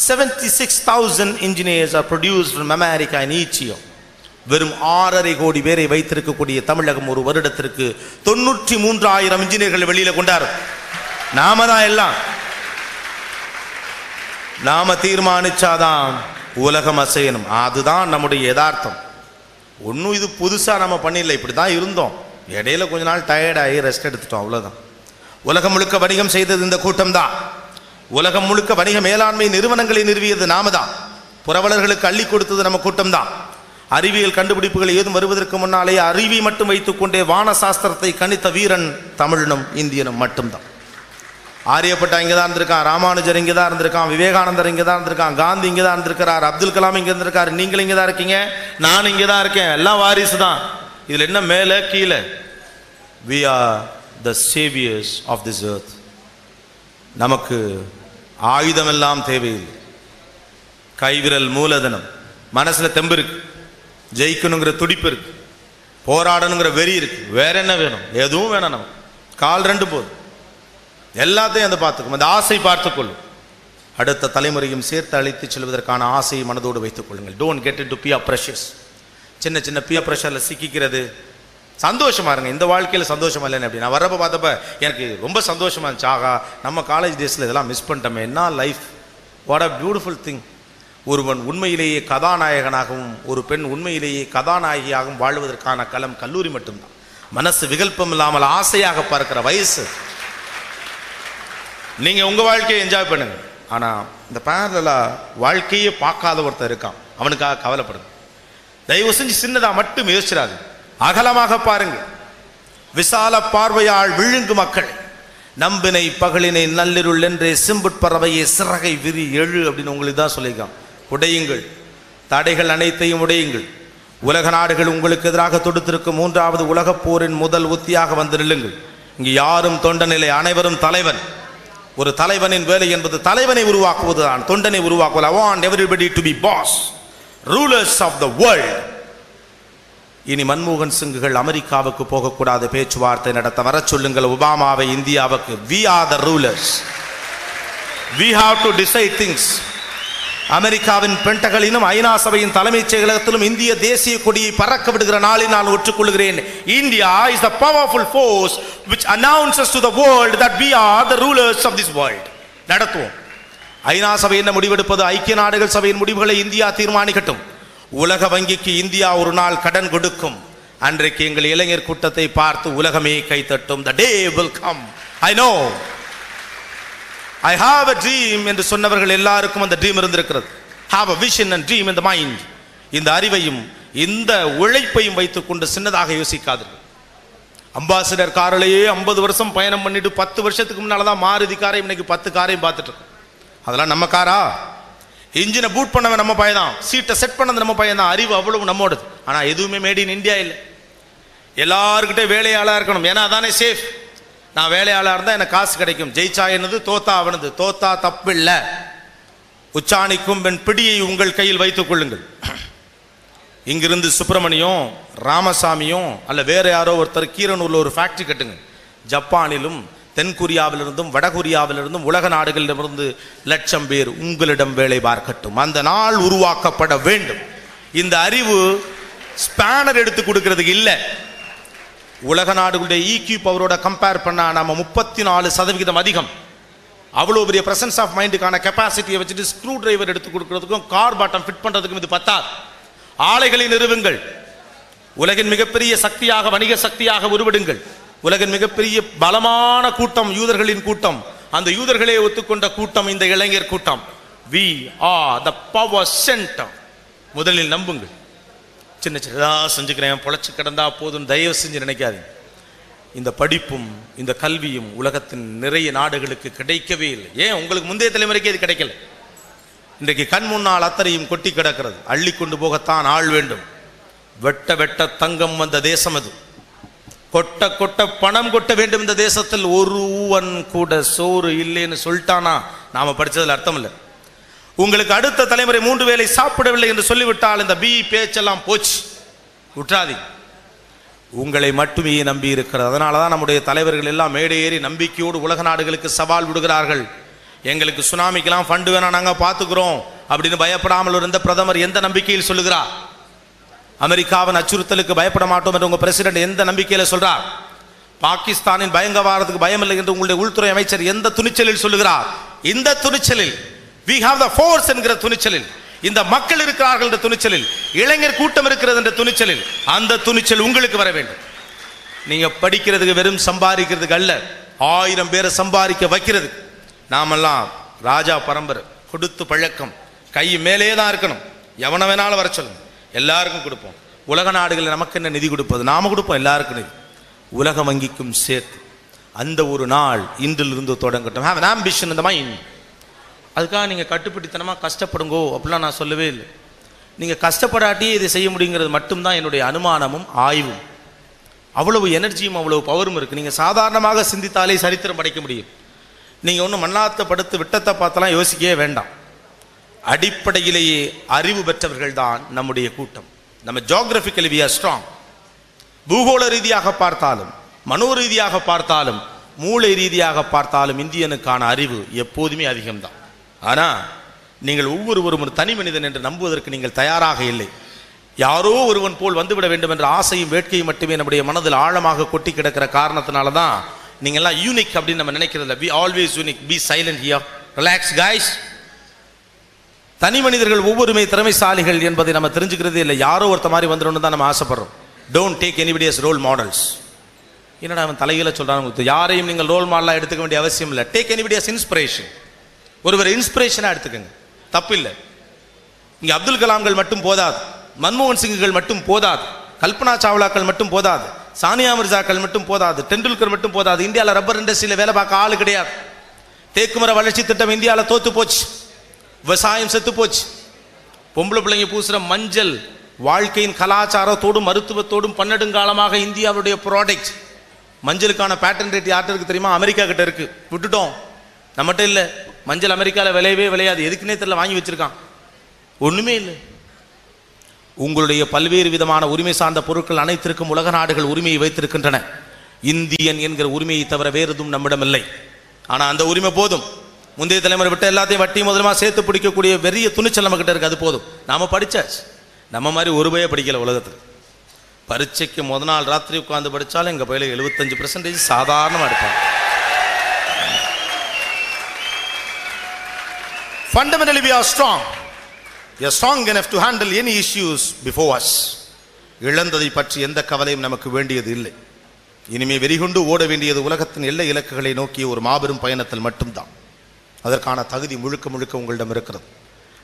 Seventy six thousand engineers are produce from America in வெறும் ஆறரை கோடி பேரை வைத்திருக்கக்கூடிய தமிழகம் ஒரு வருடத்திற்கு தொண்ணூற்றி மூன்றாயிரம் இன்ஜினியர்கள் வெளியில கொண்டார். நாம தான் எல்லாம். நாம தீர்மானிச்சாதான் உலகம் அசையணும். அதுதான் நம்முடைய யதார்த்தம். ஒன்றும் இது புதுசாக நம்ம பண்ணிடல இப்படி தான் இருந்தோம். இடையில கொஞ்ச நாள் டயர்டாகி ரெஸ்ட் எடுத்துட்டோம் அவ்வளோதான் உலகம் முழுக்க வணிகம் செய்தது இந்த கூட்டம் தான் உலகம் முழுக்க வணிக மேலாண்மை நிறுவனங்களை நிறுவியது நாம தான் புரவலர்களுக்கு அள்ளி கொடுத்தது நம்ம கூட்டம் தான் அறிவியல் கண்டுபிடிப்புகள் ஏதும் வருவதற்கு முன்னாலே அறிவி மட்டும் வைத்துக்கொண்டே வான சாஸ்திரத்தை கணித்த வீரன் தமிழனும் இந்தியனும் மட்டும்தான். ஆரியப்பட்டா இங்கே தான் இருந்திருக்கான் ராமானுஜர் இங்கே தான் இருந்திருக்கான் விவேகானந்தர் இங்கே தான் இருந்திருக்கான் காந்தி இங்கே தான் இருந்திருக்கிறார் அப்துல் கலாம் இங்கே இருந்திருக்காரு நீங்கள் இங்கே தான் இருக்கீங்க நான் இங்கே தான் இருக்கேன் எல்லாம் வாரிசு தான் இதில் என்ன மேலே கீழே? We are the saviours of this earth நமக்கு ஆயுதமெல்லாம் தேவையில்லை. கைவிரல் மூலதனம். மனசில் தெம்பு இருக்கு. ஜெயிக்கணுங்கிற துடிப்பு இருக்கு. போராடணுங்கிற வெறி இருக்கு. வேற என்ன வேணும்? எதுவும் வேணாம் நமக்கு. கால் ரெண்டு போதும். எல்லாத்தையும் அதை பார்த்துக்கும். அந்த ஆசை பார்த்துக்கொள்ளும் அடுத்த தலைமுறையும் சேர்த்து அழைத்து செல்வதற்கான ஆசையை மனதோடு வைத்துக் கொள்ளுங்கள். Don't get it to peer pressure சின்ன சின்ன பிய ப்ரெஷரில் சிக்கிக்கிறது. சந்தோஷமா இருங்க. இந்த வாழ்க்கையில் சந்தோஷமா இல்லைன்னு அப்படி நான் வரப்போ பார்த்தப்ப எனக்கு ரொம்ப சந்தோஷமாக இருந்துச்சு. ஆகா நம்ம காலேஜ் டேஸில் இதெல்லாம் மிஸ் பண்ணிட்டோமே. என்ன life what a beautiful thing ஒருவன் உண்மையிலேயே கதாநாயகனாகவும் ஒரு பெண் உண்மையிலேயே கதாநாயகியாகவும் வாழ்வதற்கான களம் கல்லூரி மட்டும்தான். மனசு விகல்பம் இல்லாமல் ஆசையாக பார்க்கிற வயசு. நீங்கள் உங்கள் வாழ்க்கையை என்ஜாய் பண்ணுங்க. ஆனால் இந்த பேரலாக வாழ்க்கையே பார்க்காத ஒருத்தர் இருக்கான். அவனுக்காக கவலைப்படுங்க. தயவு செஞ்சு சின்னதாக மட்டும் யோசிச்சிடாது அகலமாக பாருங்க. விசால பார்வையால் விழுங்கு மக்கள். நம்பினை பகலினை நள்ளிருள் என்றே சிம்புட்பறவையே சிறகை விரி எழு அப்படின்னு உங்களுக்கு தான் சொல்லியிருக்கான். உடையுங்கள். தடைகள் அனைத்தையும் உடையுங்கள். உலக நாடுகள் உங்களுக்கு எதிராக தொடுத்திருக்கும் மூன்றாவது உலகப் போரின் முதல் உத்தியாக வந்து நில்லுங்கள். இங்கு யாரும் தொண்டனில்லை அனைவரும் தலைவன். ஒரு தலைவனின் வேலை என்பது தலைவனை உருவாக்குவதுதான் தொண்டனை உருவாக்குவது. I want everybody to be pass rulers of the world இனி மன்மோகன் சிங்குகள் அமெரிக்காவுக்கு போகக்கூடாது பேச்சுவார்த்தை நடத்த வர சொல்லுங்கள். ஒபாமாவை இந்தியாவுக்கு. We are the rulers we have to decide things அமெரிக்காவின் பெண்டகளிலும் ஐநா சபையின் தலைமைச் செயலகத்திலும் இந்திய தேசிய கொடியை பறக்க விடுகிற நாளில் நான் ஒற்றுக்கொள்கிறேன். India is the powerful force which announces to the world that we are the rulers of this world நடத்துவோம். ஐநா சபை என்ன முடிவெடுப்பது ஐக்கிய நாடுகள் சபையின் முடிவுகளை இந்தியா தீர்மானிக்கட்டும். உலக வங்கிக்கு இந்தியா ஒரு நாள் கடன் கொடுக்கும். அன்றைக்கு எங்கள் இளைஞர் கூட்டத்தை பார்த்து உலகமே கைத்தட்டும் the day will come I know I have a dream என்று சொன்னவர்கள் எல்லாருக்கும் அந்த ட்ரீம் இருந்திருக்கிறது. Have a vision and dream இந்த மைண்ட் இந்த அறிவையும் இந்த உழைப்பையும் வைத்துக்கொண்டு சின்னதாக யோசிக்காதீர்கள். அம்பாசிடர் காரிலேயே ஐம்பது வருஷம் பயணம் பண்ணிட்டு பத்து வருஷத்துக்கு முன்னால தான் மாருதி காரை இன்னைக்கு பத்து காரையும் பார்த்துட்டு இருக்கோம். அதெல்லாம் நம்ம காரா? இன்ஜினை பூட் பண்ணவன் நம்ம பையன் தான் சீட்டை செட் பண்ணது நம்ம பையன் தான் அறிவு அவ்வளவு நம்மோடது. ஆனால் எதுவுமே மேட் இன் இந்தியா இல்லை. எல்லாருக்கிட்டே வேலையாளாக இருக்கணும். ஏன்னா அதானே சேஃப் நான் வேலையாளாக இருந்தால் எனக்கு காசு கிடைக்கும். ஜெயிச்சா என்னது? தோத்தா அவனது. தோத்தா தப்பில்லை. உச்சாணிக்கும் பெண் பிடியை உங்கள் கையில் வைத்துக் கொள்ளுங்கள். இங்கிருந்து சுப்பிரமணியம் ராமசாமியும் அல்ல வேற யாரோ ஒருத்தர் கீரனூரில் ஒரு ஃபேக்ட்ரி கட்டுங்க. ஜப்பானிலும் தென்கொரியாவிலிருந்தும் வடகொரியாவிலிருந்தும் உலக நாடுகளிலிருந்து லட்சம் பேர் உங்களிடம் வேலை பார்க்கட்டும். அந்த நாள் உருவாக்கப்பட வேண்டும். இந்த அறிவு ஸ்பேனர் எடுத்து கொடுக்கறதுக்கு இல்லை. உலக நாடுகளுடைய ஈக்யூ பவரோட கம்பேர் பண்ணால் நம்ம முப்பத்தி நாலு சதவிகிதம் அதிகம். அவ்வளோ பெரிய பிரசன்ஸ் ஆஃப் மைண்டுக்கான கெப்பாசிட்டியை வச்சுட்டு ஸ்க்ரூ டிரைவர் எடுத்து கொடுக்கறதுக்கும் கார் பாட்டம் ஃபிட் பண்ணுறதுக்கும் இது பத்தாது. ஆலைகளை நிறுவுங்கள். உலகின் மிகப்பெரிய சக்தியாக வணிக சக்தியாக உருவிடுங்கள். உலகின் மிகப்பெரிய பலமான கூட்டம் யூதர்களின் கூட்டம். அந்த யூதர்களே ஒத்துக்கொண்ட கூட்டம் இந்த இளைஞர் கூட்டம். We are the power centre முதலில் நம்புங்கள். சின்ன சின்னதாக செஞ்சுக்கிறேன். பொழைச்சி கிடந்தா போதும். தயவு செஞ்சு நினைக்காதீங்க. இந்த படிப்பும் இந்த கல்வியும் உலகத்தின் நிறைய நாடுகளுக்கு கிடைக்கவே இல்லை. ஏன்? உங்களுக்கு முந்தைய தலைமுறைக்கு இது கிடைக்கல. இன்றைக்கு கண் முன்னால் அத்தனையும் கொட்டி கிடக்கிறது. அள்ளி கொண்டு போகத்தான் ஆள் வேண்டும். வெட்ட வெட்ட தங்கம் வந்த தேசம் அது. கொட்ட கொட்ட பணம் கொட்ட வேண்டும் இந்த தேசத்தில் ஒருவன் கூட சோறு இல்லைன்னு சொல்லிட்டானா? நாம படிச்சதுல அர்த்தம் இல்லை உங்களுக்கு அடுத்த தலைமுறை மூன்று வேளை சாப்பிடவில்லை என்று சொல்லிவிட்டால் இந்த பி பேச்செல்லாம் போச்சு. உற்றாதி. உங்களை மட்டுமே நம்பி இருக்கிறது. அதனால தான் நம்முடைய தலைவர்கள் எல்லாம் மேடை ஏறி நம்பிக்கையோடு உலக நாடுகளுக்கு சவால் விடுகிறார்கள். எங்களுக்கு சுனாமிக்கெல்லாம் ஃபண்டு வேணாம் நாங்கள் பார்த்துக்கிறோம் அப்படின்னு பயப்படாமல் இருந்த பிரதமர் எந்த நம்பிக்கையில் சொல்லுகிறார்? அமெரிக்காவின் அச்சுறுத்தலுக்கு பயப்பட மாட்டோம் என்று உங்கள் பிரசிடென்ட் எந்த நம்பிக்கையில் சொல்கிறார் பாகிஸ்தானின் பயங்கரவாதத்துக்கு பயம் இல்லை என்று உங்களுடைய உள்துறை அமைச்சர் எந்த துணிச்சலில் சொல்லுகிறார்? இந்த துணிச்சலில் வி ஹாவ் த ஃபோர்ஸ் என்கிற துணிச்சலில் இந்த மக்கள் இருக்கிறார்கள் என்ற துணிச்சலில் இளைஞர் கூட்டம் இருக்கிறது என்ற துணிச்சலில் அந்த துணிச்சல் உங்களுக்கு வர வேண்டும். நீங்க படிக்கிறதுக்கு வெறும் சம்பாதிக்கிறதுக்கு அல்ல ஆயிரம் பேரை சம்பாதிக்க வைக்கிறது. நாமெல்லாம் ராஜா பரம்பரை கொடுத்து பழக்கம் கை மேலே தான் இருக்கணும். எவனை வேணாலும் வர சொல்லுங்க. எல்லாருக்கும் கொடுப்போம். உலக நாடுகளில் நமக்கு என்ன நிதி கொடுப்பது? நாம கொடுப்போம் எல்லாருக்கும் நிதி. உலக வங்கிக்கும் சேர்த்து. அந்த ஒரு நாள் இன்றிலிருந்து தொடங்கட்டும். ஹேவ் ஆம்பிஷன் இந்த in அதுக்காக நீங்கள் கட்டுப்பிடித்தனமாக கஷ்டப்படுங்கோ அப்படிலாம் நான் சொல்லவே இல்லை. நீங்கள் கஷ்டப்படாட்டியே இதை செய்ய முடியுங்கிறது மட்டும்தான் என்னுடைய அனுமானமும் ஆய்வும். அவ்வளவு எனர்ஜியும் அவ்வளவு பவரும் இருக்குது நீங்கள் சாதாரணமாக சிந்தித்தாலே சரித்திரம் படைக்க முடியும். நீங்கள் ஒன்றும் மண்ணாத்த படுத்து விட்டத்தை பார்த்தெல்லாம் யோசிக்கவே வேண்டாம். அடிப்படையிலேயே அறிவு பெற்றவர்கள் தான் நம்முடைய கூட்டம். நம்ம ஜியாகிரபிக்கலி வி ஆர் ஸ்ட்ராங் பூகோள ரீதியாக பார்த்தாலும் மனோ ரீதியாக பார்த்தாலும் மூளை ரீதியாக பார்த்தாலும் இந்தியனுக்கான அறிவு எப்போதுமே அதிகம்தான். ஆனால் நீங்கள் ஒவ்வொருவரும் ஒரு தனி மனிதன் என்று நம்புவதற்கு நீங்கள் தயாராக இல்லை. யாரோ ஒருவன் போல் வந்துவிட வேண்டும் என்ற ஆசையும் வேட்கையும் மட்டுமே நம்முடைய மனதில் ஆழமாக கொட்டி கிடக்கிற காரணத்தினால தான் நீங்கள்லாம் யூனிக் அப்படின்னு நம்ம நினைக்கிறதில்ல. Be always unique be silent here relax guys தனி மனிதர்கள் ஒவ்வொருமே திறமைசாலிகள் என்பதை நம்ம தெரிஞ்சுக்கிறதே இல்லை. யாரோ ஒருத்த மாதிரி வந்துடணும்னு தான் நம்ம ஆசைப்படுறோம். Don't take anybody as role models என்னடா அவன் தலையில சொல்றான் உங்களுக்கு யாரையும் நீங்கள் ரோல் மாடலாக எடுத்துக்க வேண்டிய அவசியம் இல்லை. டேக் எனிபடி எஸ் இன்ஸ்பிரேஷன் ஒருவர் இன்ஸ்பிரேஷனாக எடுத்துக்கங்க. தப்பு இல்லை அப்துல் கலாம்கள் மட்டும் போதாது. மன்மோகன் சிங்குகள் மட்டும் போதாது. கல்பனா சாவ்லாக்கள் மட்டும் போதாது. சானியா மிர்சாக்கள் மட்டும் போதாது. டெண்டுல்கர் மட்டும் போதாது. இந்தியாவில் ரப்பர் இண்டஸ்ட்ரியில் வேலை பார்க்க ஆள் கிடையாது. தேக்குமர வளர்ச்சி திட்டம் இந்தியாவில் தோத்து போச்சு. விவசாயம் செத்து போச்சு. பொம்பளை பிள்ளைங்க பூசுற மஞ்சள் வாழ்க்கையின் கலாச்சாரத்தோடும் மருத்துவத்தோடும் பன்னெடுங்காலமாக இந்தியாவுடைய ப்ராடக்ட் மஞ்சளுக்கான பேட்டன் ரேட் யார்கிட்ட தெரியுமா? அமெரிக்கா கிட்ட இருக்கு. விட்டுட்டோம். நம்மகிட்ட இல்லை. மஞ்சள் அமெரிக்காவில் விளையவே விளையாது. எதுக்குன்னே தெரியல. வாங்கி வச்சிருக்கான். ஒன்றுமே இல்லை. உங்களுடைய பல்வேறு விதமான உரிமை சார்ந்த பொருட்கள் அனைத்திற்கும் உலக நாடுகள் உரிமையை வைத்திருக்கின்றன. இந்தியன் என்கிற உரிமையை தவிர வேறு எதுவும் நம்மிடம் இல்லை. ஆனால் அந்த உரிமை போதும். முந்தைய தலைமுறை விட்ட எல்லாத்தையும் வட்டி முதலமா சேர்த்து பிடிக்கக்கூடிய பெரிய துணிச்சல் நம்ம கிட்ட அது போதும். நாம் படித்தாச்சு நம்ம மாதிரி ஒரு பய படிக்கல உலகத்தில். பரீட்சைக்கு முத நாள் ராத்திரி உட்காந்து படித்தாலும் எங்கள் பயில எழுபத்தஞ்சு பர்சன்டேஜ் சாதாரணமாக எடுப்பாங்க. Fundamentally we are strong We strong strong enough handle any issues issues before us. இழந்ததை பற்றி எந்த கவலையும் நமக்கு வேண்டியது இல்லை. இனிமே வெறிகொண்டு ஓட வேண்டியது உலகத்தின் எல்லை இலக்குகளை நோக்கிய ஒரு மாபெரும் பயணத்தில் மட்டும்தான். அதற்கான தகுதி முழுக்க முழுக்க உங்களிடம் இருக்கிறது.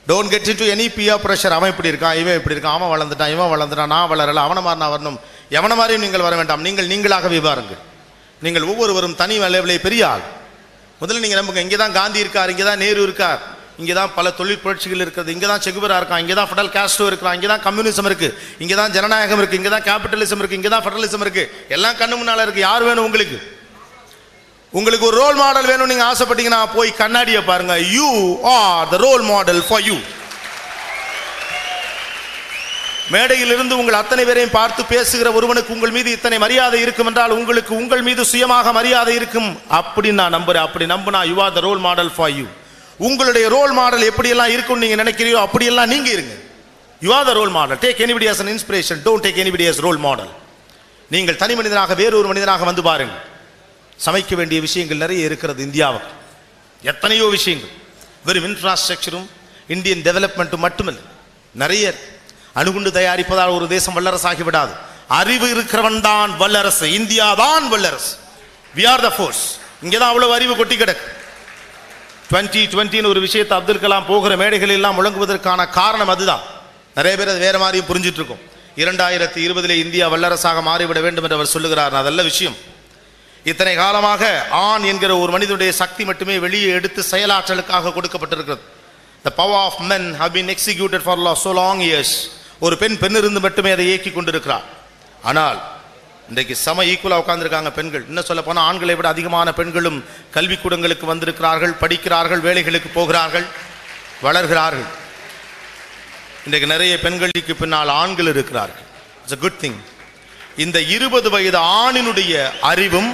Don't get into any peer pressure அவன் இப்படி இருக்கான் இவன் இப்படி இருக்கான் அவன் வளர்ந்துட்டான் இவன் வளர்ந்துட்டான் நான் வளரல அவனை மாதிரி நான் வரணும். எவனை மாதிரியும் நீங்கள் வர வேண்டாம். நீங்கள் நீங்களாகவே பாருங்கள். நீங்கள் ஒவ்வொருவரும் தனி அளவிலே பெரிய ஆள். முதல்ல நீங்கள் நம்புங்க இங்கே தான் காந்தி இருக்கார் இங்கே தான் நேரு இருக்கார். இங்கே தான் பல தொழில் புரட்சிகள் இருக்கிறது இங்கே தான் செகுபரா இருக்கான் இங்கே தான் ஃபெடல் கேஸ்டோ இருக்கிறான் இங்கே தான் கம்யூனிசம் இருக்குது இங்கே தான் ஜனநாயகம் இருக்குது இங்கே தான் கேபிட்டலிசம் இருக்குது இங்கே தான் ஃபெடரலிசம் இருக்குது எல்லாம் கண்ணு முன்னால் இருக்குது யார் வேணும் உங்களுக்கு? உங்களுக்கு ஒரு ரோல் மாடல் வேணும் நீங்க ஆசைப்பட்டீங்கன்னா போய் கண்ணாடியை பாருங்க. You are the role model for you மேடையிலிருந்து உங்கள் அத்தனை பேரையும் பார்த்து பேசுகிற ஒருவனுக்கு உங்கள் மீது இத்தனை மரியாதை இருக்கும் என்றால் உங்களுக்கு உங்கள் மீது சுயமாக மரியாதை இருக்கும். அப்படி நான் நம்புறேன். அப்படி நம்புனா you are the role model for you உங்களுடைய ரோல் மாடல் எப்படியெல்லாம் இருக்கும்னு நீங்க நினைக்கிறீயோ அப்படியெல்லாம் நீங்க இருங்க. You are the role model take anybody as an inspiration don't take anybody as role model நீங்கள் தனி மனிதனாக வேறொரு மனிதனாக வந்து பாருங்கள். சமைக்க வேண்டிய விஷயங்கள் நிறைய இருக்கிறது இந்தியாவுக்கு. எத்தனையோ விஷயங்கள். வெறும் இன்ஃப்ராஸ்ட்ரக்சரும் இந்தியன் டெவலப்மெண்ட்டும் மட்டுமில்லை. நிறைய அணுகுண்டு தயாரிப்பதால் ஒரு தேசம் வல்லரசாகி விடாது. அறிவு இருக்கிறவன் தான் வல்லரசு. இந்தியா தான் வல்லரசு. வி ஆர் த ஃபோர்ஸ் இங்கே தான் அவ்வளவு அறிவு கொட்டி கிடக்கு. டுவெண்ட்டி டுவெண்ட்டின்னு ஒரு விஷயத்தை அப்துல் கலாம் போகிற மேடைகள் எல்லாம் முழங்குவதற்கான காரணம் அதுதான். நிறைய பேர் அது வேற மாதிரியும் புரிஞ்சிட்டு இருக்கும். இரண்டாயிரத்தி இருபதிலே இந்தியா வல்லரசாக மாறிவிட வேண்டும் என்று அவர் சொல்லுகிறார். அதல்ல விஷயம். இத்தனை காலமாக ஆண் என்கிற ஒரு மனிதனுடைய சக்தி மட்டுமே வெளியே எடுத்து செயலாற்றலுக்காக கொடுக்கப்பட்டிருக்கிறது. The power of men have been executed for law so long years ஒரு பெண் பெண்ணிருந்து மட்டுமே அதை இயக்கி கொண்டிருக்கிறார். ஆனால் இன்றைக்கு சம ஈக்குவலாக உட்காந்துருக்காங்க பெண்கள். இன்னும் சொல்ல போனால் ஆண்களை விட அதிகமான பெண்களும் கல்விக்கூடங்களுக்கு வந்திருக்கிறார்கள் படிக்கிறார்கள் வேலைகளுக்கு போகிறார்கள் வளர்கிறார்கள். இன்றைக்கு நிறைய பெண்களுக்கு பின்னால் ஆண்கள் இருக்கிறார்கள். இட்ஸ் அ குட் திங் இந்த இருபது வயது ஆணினுடைய அறிவும்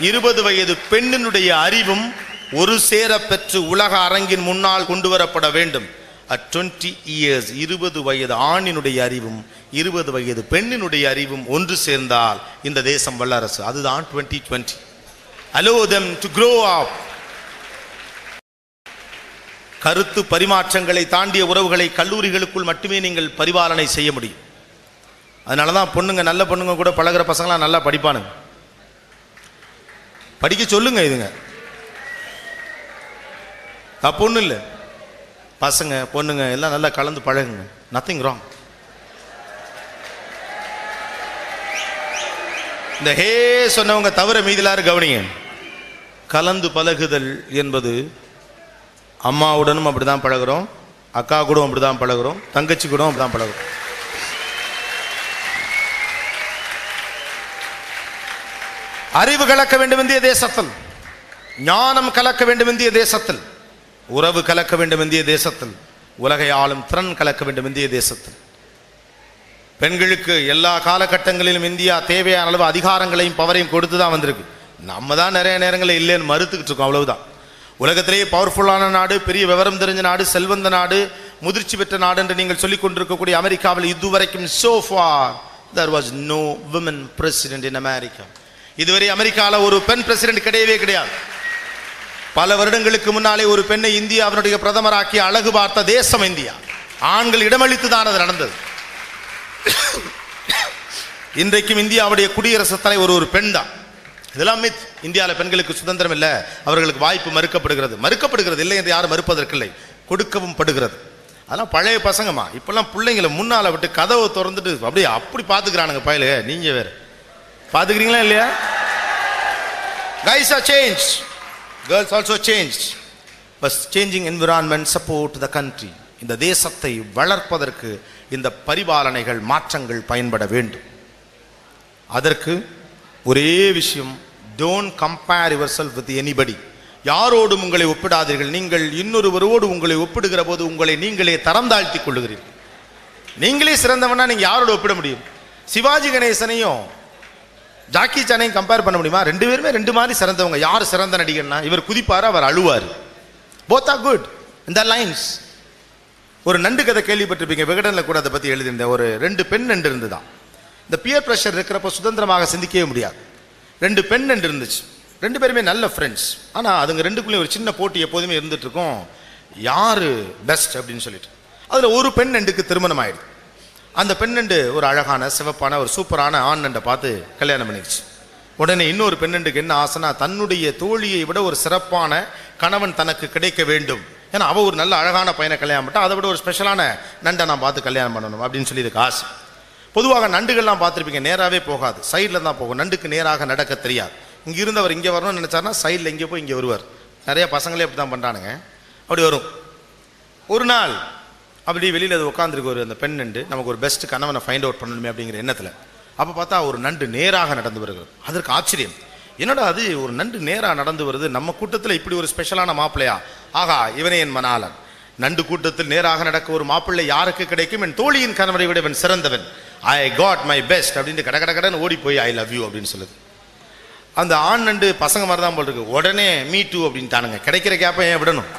இருபது வயது பெண்ணினுடைய அறிவும் ஒரு சேர பெற்று உலக அரங்கின் முன்னால் கொண்டு வரப்பட வேண்டும். அட் டுவெண்ட்டி இயர்ஸ் இருபது வயது ஆணினுடைய அறிவும் இருபது வயது பெண்ணினுடைய அறிவும் ஒன்று சேர்ந்தால் இந்த தேசம் வல்லரசு. அதுதான் twenty twenty allow to grow up கருத்து பரிமாற்றங்களை தாண்டிய உறவுகளை கல்லூரிகளுக்குள் மட்டுமே நீங்கள் பரிபாலனை செய்ய முடியும். அதனால தான் பொண்ணுங்க நல்ல பொண்ணுங்க கூட பழகுற பசங்களாம் நல்லா படிப்பானுங்க. படிக்க சொல்லுங்க இதுங்க. தப்பு ஒன்றும் இல்லை. பசங்க பொண்ணுங்க எல்லாம் நல்லா கலந்து பழகுங்க. நத்திங் ராங் இந்த ஹே சொன்னவங்க தவிர மீதிலாரு கவனிங்க. கலந்து பழகுதல் என்பது அம்மாவுடனும் அப்படிதான் பழகுறோம் அக்கா கூடவும் அப்படிதான் பழகுறோம் தங்கச்சி கூடவும் அப்படிதான் பழகுறோம். அறிவு கலக்க வேண்டும் இந்திய தேசத்தில். ஞானம் கலக்க வேண்டும் இந்திய தேசத்தில். உறவு கலக்க வேண்டும் இந்திய தேசத்தில். உலகை ஆளும் திறன் கலக்க வேண்டும் இந்திய தேசத்தில். பெண்களுக்கு எல்லா காலகட்டங்களிலும் இந்தியா தேவையான அளவு அதிகாரங்களையும் பவரையும் கொடுத்து தான் வந்திருக்கு. நம்ம தான் நிறைய நேரங்களில் இல்லைன்னு மறுத்துக்கிட்டு இருக்கோம் அவ்வளவுதான். உலகத்திலேயே பவர்ஃபுல்லான நாடு பெரிய விவரம் தெரிஞ்ச நாடு செல்வந்த நாடு முதிர்ச்சி பெற்ற நாடு என்று நீங்கள் சொல்லிக் கொண்டிருக்கக்கூடிய அமெரிக்காவில் இதுவரைக்கும் so far there was no women president in America இதுவரை அமெரிக்காவில் ஒரு பெண் பிரசிடென்ட் கிடையவே கிடையாது. பல வருடங்களுக்கு முன்னாலே ஒரு பெண்ணை இந்தியா அவனுடைய பிரதமராக்கி அழகு பார்த்த தேசம் இந்தியா. ஆண்கள் இடமளித்து தான் அது நடந்தது. இன்றைக்கும் இந்தியாவுடைய குடியரசுத் தலைவர் ஒரு பெண் தான். இதெல்லாம் மித். இந்தியாவில் பெண்களுக்கு சுதந்திரம் இல்லை. அவர்களுக்கு வாய்ப்பு மறுக்கப்படுகிறது. மறுக்கப்படுகிறது இல்லை என்று யாரும் மறுப்பதற்கில்லை. கொடுக்கவும் படுகிறது. அதெல்லாம் பழைய பசங்கம்மா. இப்பெல்லாம் பிள்ளைங்களை முன்னால விட்டு கதவை திறந்துட்டு அப்படியே அப்படி பார்த்துக்கிறானுங்க பயலுக. நீங்க வேறு. பார்த்துக்கிறீங்களா இல்லையா? Guys are change girls also change bus changing environment support the country இந்த தேசத்தை வளர்ப்பதற்கு இந்த பரிபாலனைகள் மாற்றங்கள் பயன்பட வேண்டும். அதற்கு ஒரே விஷயம் don't compare yourself with anybody யாரோடும் உங்களை ஒப்பிடாதீர்கள். நீங்கள் இன்னொருவரோடு உங்களை ஒப்பிடுகிற போது உங்களை நீங்களே தரம் தாழ்த்தி கொள்ளுகிறீர்கள். நீங்களே சிறந்தவனா நீங்க யாரோட ஒப்பிட முடியும்? சிவாஜி கணேசனையும் ஜாக்கி சானையும் கம்பேர் பண்ண முடியுமா? ரெண்டு பேருமே ரெண்டு மாதிரி சிறந்தவங்க. யார் சிறந்த நடிகர்னா? இவர் குதிப்பார் அவர் அழுவார். போத் ஆர் குட் இந்த லைன்ஸ் ஒரு நண்டு கதை கேள்விப்பட்டிருப்பீங்க. விகடனில் கூட அதை பற்றி எழுதியிருந்தேன். ஒரு ரெண்டு பெண் நண்டு இருந்துதான். இந்த பியர் ப்ரெஷர் இருக்கிறப்ப சுதந்திரமாக சிந்திக்கவே முடியாது. ரெண்டு பெண் நண்டு இருந்துச்சு. ரெண்டு பேருமே நல்ல ஃப்ரெண்ட்ஸ் ஆனால் அதுங்க ரெண்டுக்குள்ளேயும் ஒரு சின்ன போட்டி எப்போதுமே இருந்துட்டு யார் பெஸ்ட் அப்படின்னு சொல்லிட்டு. அதில் ஒரு பெண் நண்டுக்கு திருமணம் ஆயிடுது. அந்த பெண்ணண்டு ஒரு அழகான சிவப்பான ஒரு சூப்பரான ஆண் நண்டை பார்த்து கல்யாணம் பண்ணிடுச்சு. உடனே இன்னொரு பெண்ணண்டுக்கு என்ன ஆசைனா தன்னுடைய தோழியை விட ஒரு சிறப்பான கணவன் தனக்கு கிடைக்க வேண்டும். ஏன்னா அவள் ஒரு நல்ல அழகான பையனை கல்யாணம் பண்ணா அதை விட ஒரு ஸ்பெஷலான நண்டை நான் பார்த்து கல்யாணம் பண்ணணும் அப்படின்னு சொல்லி இதுக்கு ஆசை. பொதுவாக நண்டுகள்லாம் பார்த்துருப்பீங்க நேராகவே போகாது. சைடில் தான் போகும். நண்டுக்கு நேராக நடக்க தெரியாது. இங்கே இருந்தவர் இங்கே வரணும்னு நினச்சாருன்னா சைடில் இங்கே போய் இங்கே வருவார். நிறைய பசங்களே அப்படி தான் பண்ணுறானுங்க அப்படி வரும். ஒரு நாள் அப்படி வெளியில் அது உட்காந்துருக்கு ஒரு அந்த பெண் நண்டு நமக்கு ஒரு பெஸ்ட் கணவனை ஃபைண்ட் அவுட் பண்ணணுமே அப்படிங்கிற எண்ணத்தில். அப்போ பார்த்தா ஒரு நண்டு நேராக நடந்து வருகிறது. அதற்கு ஆச்சரியம். என்னடா அது? ஒரு நண்டு நேராக நடந்து வருது. நம்ம கூட்டத்தில் இப்படி ஒரு ஸ்பெஷலான மாப்பிள்ளையா? ஆகா இவனே என் மணாளன். நண்டு கூட்டத்தில் நேராக நடக்க ஒரு மாப்பிள்ளை யாருக்கு கிடைக்கும்? என் தோழியின் கணவரை விட இவன் சிறந்தவன். ஐ காட் மை பெஸ்ட் அப்படின்னு கட கட கடன் ஓடி போய் ஐ லவ் யூ அப்படின்னு சொல்லுது. அந்த ஆண் நண்டு பசங்க மாதிரி தான் போல் இருக்கு. உடனே மீ டூ அப்படின்ட்டானுங்க. கிடைக்கிற கேப்பை ஏன் விடணும்?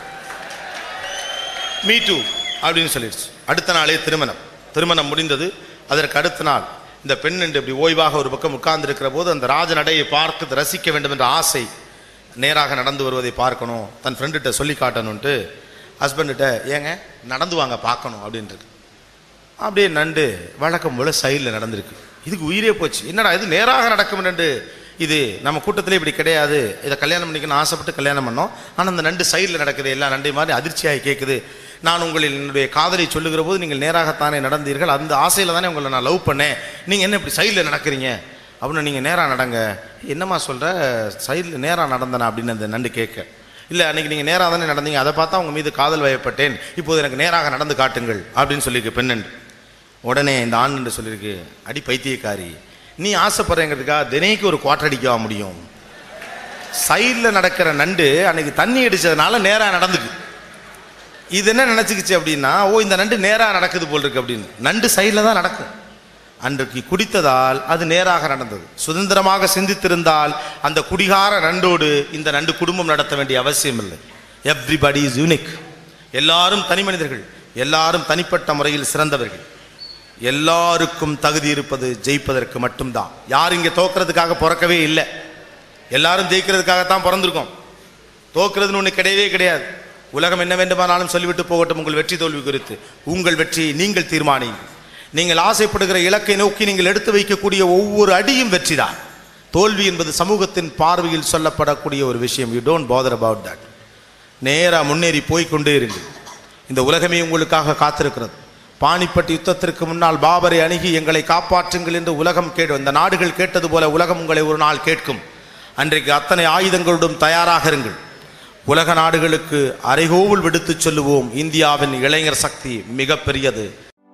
மீ டூ அப்படின்னு சொல்லிடுச்சு. அடுத்த நாளே திருமணம். திருமணம் முடிந்தது. அதற்கு அடுத்த நாள் இந்த பெண் என்று இப்படி ஓய்வாக ஒரு பக்கம் உட்கார்ந்து இருக்கிற போது அந்த ராஜ நடையை பார்த்து ரசிக்க வேண்டும் என்ற ஆசை நேராக நடந்து வருவதை பார்க்கணும். தன் ஃப்ரெண்டுகிட்ட சொல்லி காட்டணுன்ட்டு ஹஸ்பண்ட்கிட்ட ஏங்க நடந்து வாங்க பார்க்கணும் அப்படின்ட்டு அப்படியே நண்டு வழக்கம் போல சைடில் நடந்திருக்கு. இதுக்கு உயிரே போச்சு. என்னடா இது நேராக நடக்கும் நண்டு. இது நம்ம கூட்டத்திலே இப்படி கிடையாது. இதை கல்யாணம் பண்ணிக்கணும் ஆசைப்பட்டு கல்யாணம் பண்ணோம். ஆனால் அந்த நண்டு சைடில் நடக்குது. எல்லா நண்டை மாதிரி அதிர்ச்சியாகி கேட்குது நான் உங்களில் என்னுடைய காதலை சொல்லுகிற போது நீங்கள் நேராகத்தானே நடந்தீர்கள். அந்த ஆசையில் தானே உங்களை நான் லவ் பண்ணேன். நீங்கள் என்ன இப்படி சைடில் நடக்கிறீங்க? அப்படின்னு நீங்கள் நேராக நடங்க. என்னம்மா சொல்கிற சைடில் நேராக நடந்தனா அப்படின்னு அந்த நண்டு கேட்க. இல்லை அன்றைக்கி நீங்கள் நேராக தானே நடந்தீங்க. அதை பார்த்தா உங்கள் மீது காதல் வயப்பட்டேன். இப்போது எனக்கு நேராக நடந்து காட்டுங்கள் அப்படின்னு சொல்லியிருக்கு பெண்ணண்டு உடனே இந்த ஆண் என்று சொல்லியிருக்கு அடி பைத்தியக்காரி நீ ஆசைப்படுறேங்கிறதுக்காக தினைக்கு ஒரு குவாட்டர் அடிக்கவா முடியும்? சைடில் நடக்கிற நண்டு அன்னைக்கு தண்ணி அடித்ததுனால நேராக நடந்துக்கு இது என்ன நினச்சிக்கிச்சு அப்படின்னா ஓ இந்த நண்டு நேராக நடக்குது போல் இருக்கு அப்படின்னு. நண்டு சைடில் தான் நடக்கும். அன்றைக்கு குடித்ததால் அது நேராக நடந்தது. சுதந்திரமாக சிந்தித்திருந்தால் அந்த குடிகார நண்டோடு இந்த நண்டு குடும்பம் நடத்த வேண்டிய அவசியம் இல்லை. எவ்ரிபடி இஸ் யூனிக் எல்லாரும் தனி மனிதர்கள். எல்லாரும் தனிப்பட்ட முறையில் சிறந்தவர்கள். எல்லாருக்கும் தகுதி இருப்பது ஜெயிப்பதற்கு மட்டும்தான். யார் இங்கே தோக்கிறதுக்காக பிறக்கவே இல்லை? எல்லாரும் ஜெயிக்கிறதுக்காகத்தான் பிறந்திருக்கோம். தோக்கிறதுன்னு ஒன்று கிடையவே கிடையாது. உலகம் என்ன வேண்டுமானாலும் சொல்லிவிட்டு போகட்டும் உங்கள் வெற்றி தோல்வி குறித்து. உங்கள் வெற்றியை நீங்கள் தீர்மானியுங்கள். நீங்கள் ஆசைப்படுகிற இலக்கை நோக்கி நீங்கள் எடுத்து வைக்கக்கூடிய ஒவ்வொரு அடியும் வெற்றிதான். தோல்வி என்பது சமூகத்தின் பார்வையில் சொல்லப்படக்கூடிய ஒரு விஷயம். You don't bother about that நேராக முன்னேறி போய்கொண்டே இருங்கள். இந்த உலகமே உங்களுக்காக காத்திருக்கிறது. பாணிப்பட்டு யுத்தத்திற்கு முன்னால் பாபரை அணுகி எங்களை காப்பாற்றுங்கள் என்று உலகம் கேடும் இந்த நாடுகள் கேட்டது போல உலகம் உங்களை ஒரு நாள் கேட்கும். அன்றைக்கு அத்தனை ஆயுதங்களோடும் தயாராக இருங்கள். உலக நாடுகளுக்கு அரைகோவில் விடுத்துச் சொல்லுவோம். இந்தியாவின் இளைஞர் சக்தி மிகப்பெரியது.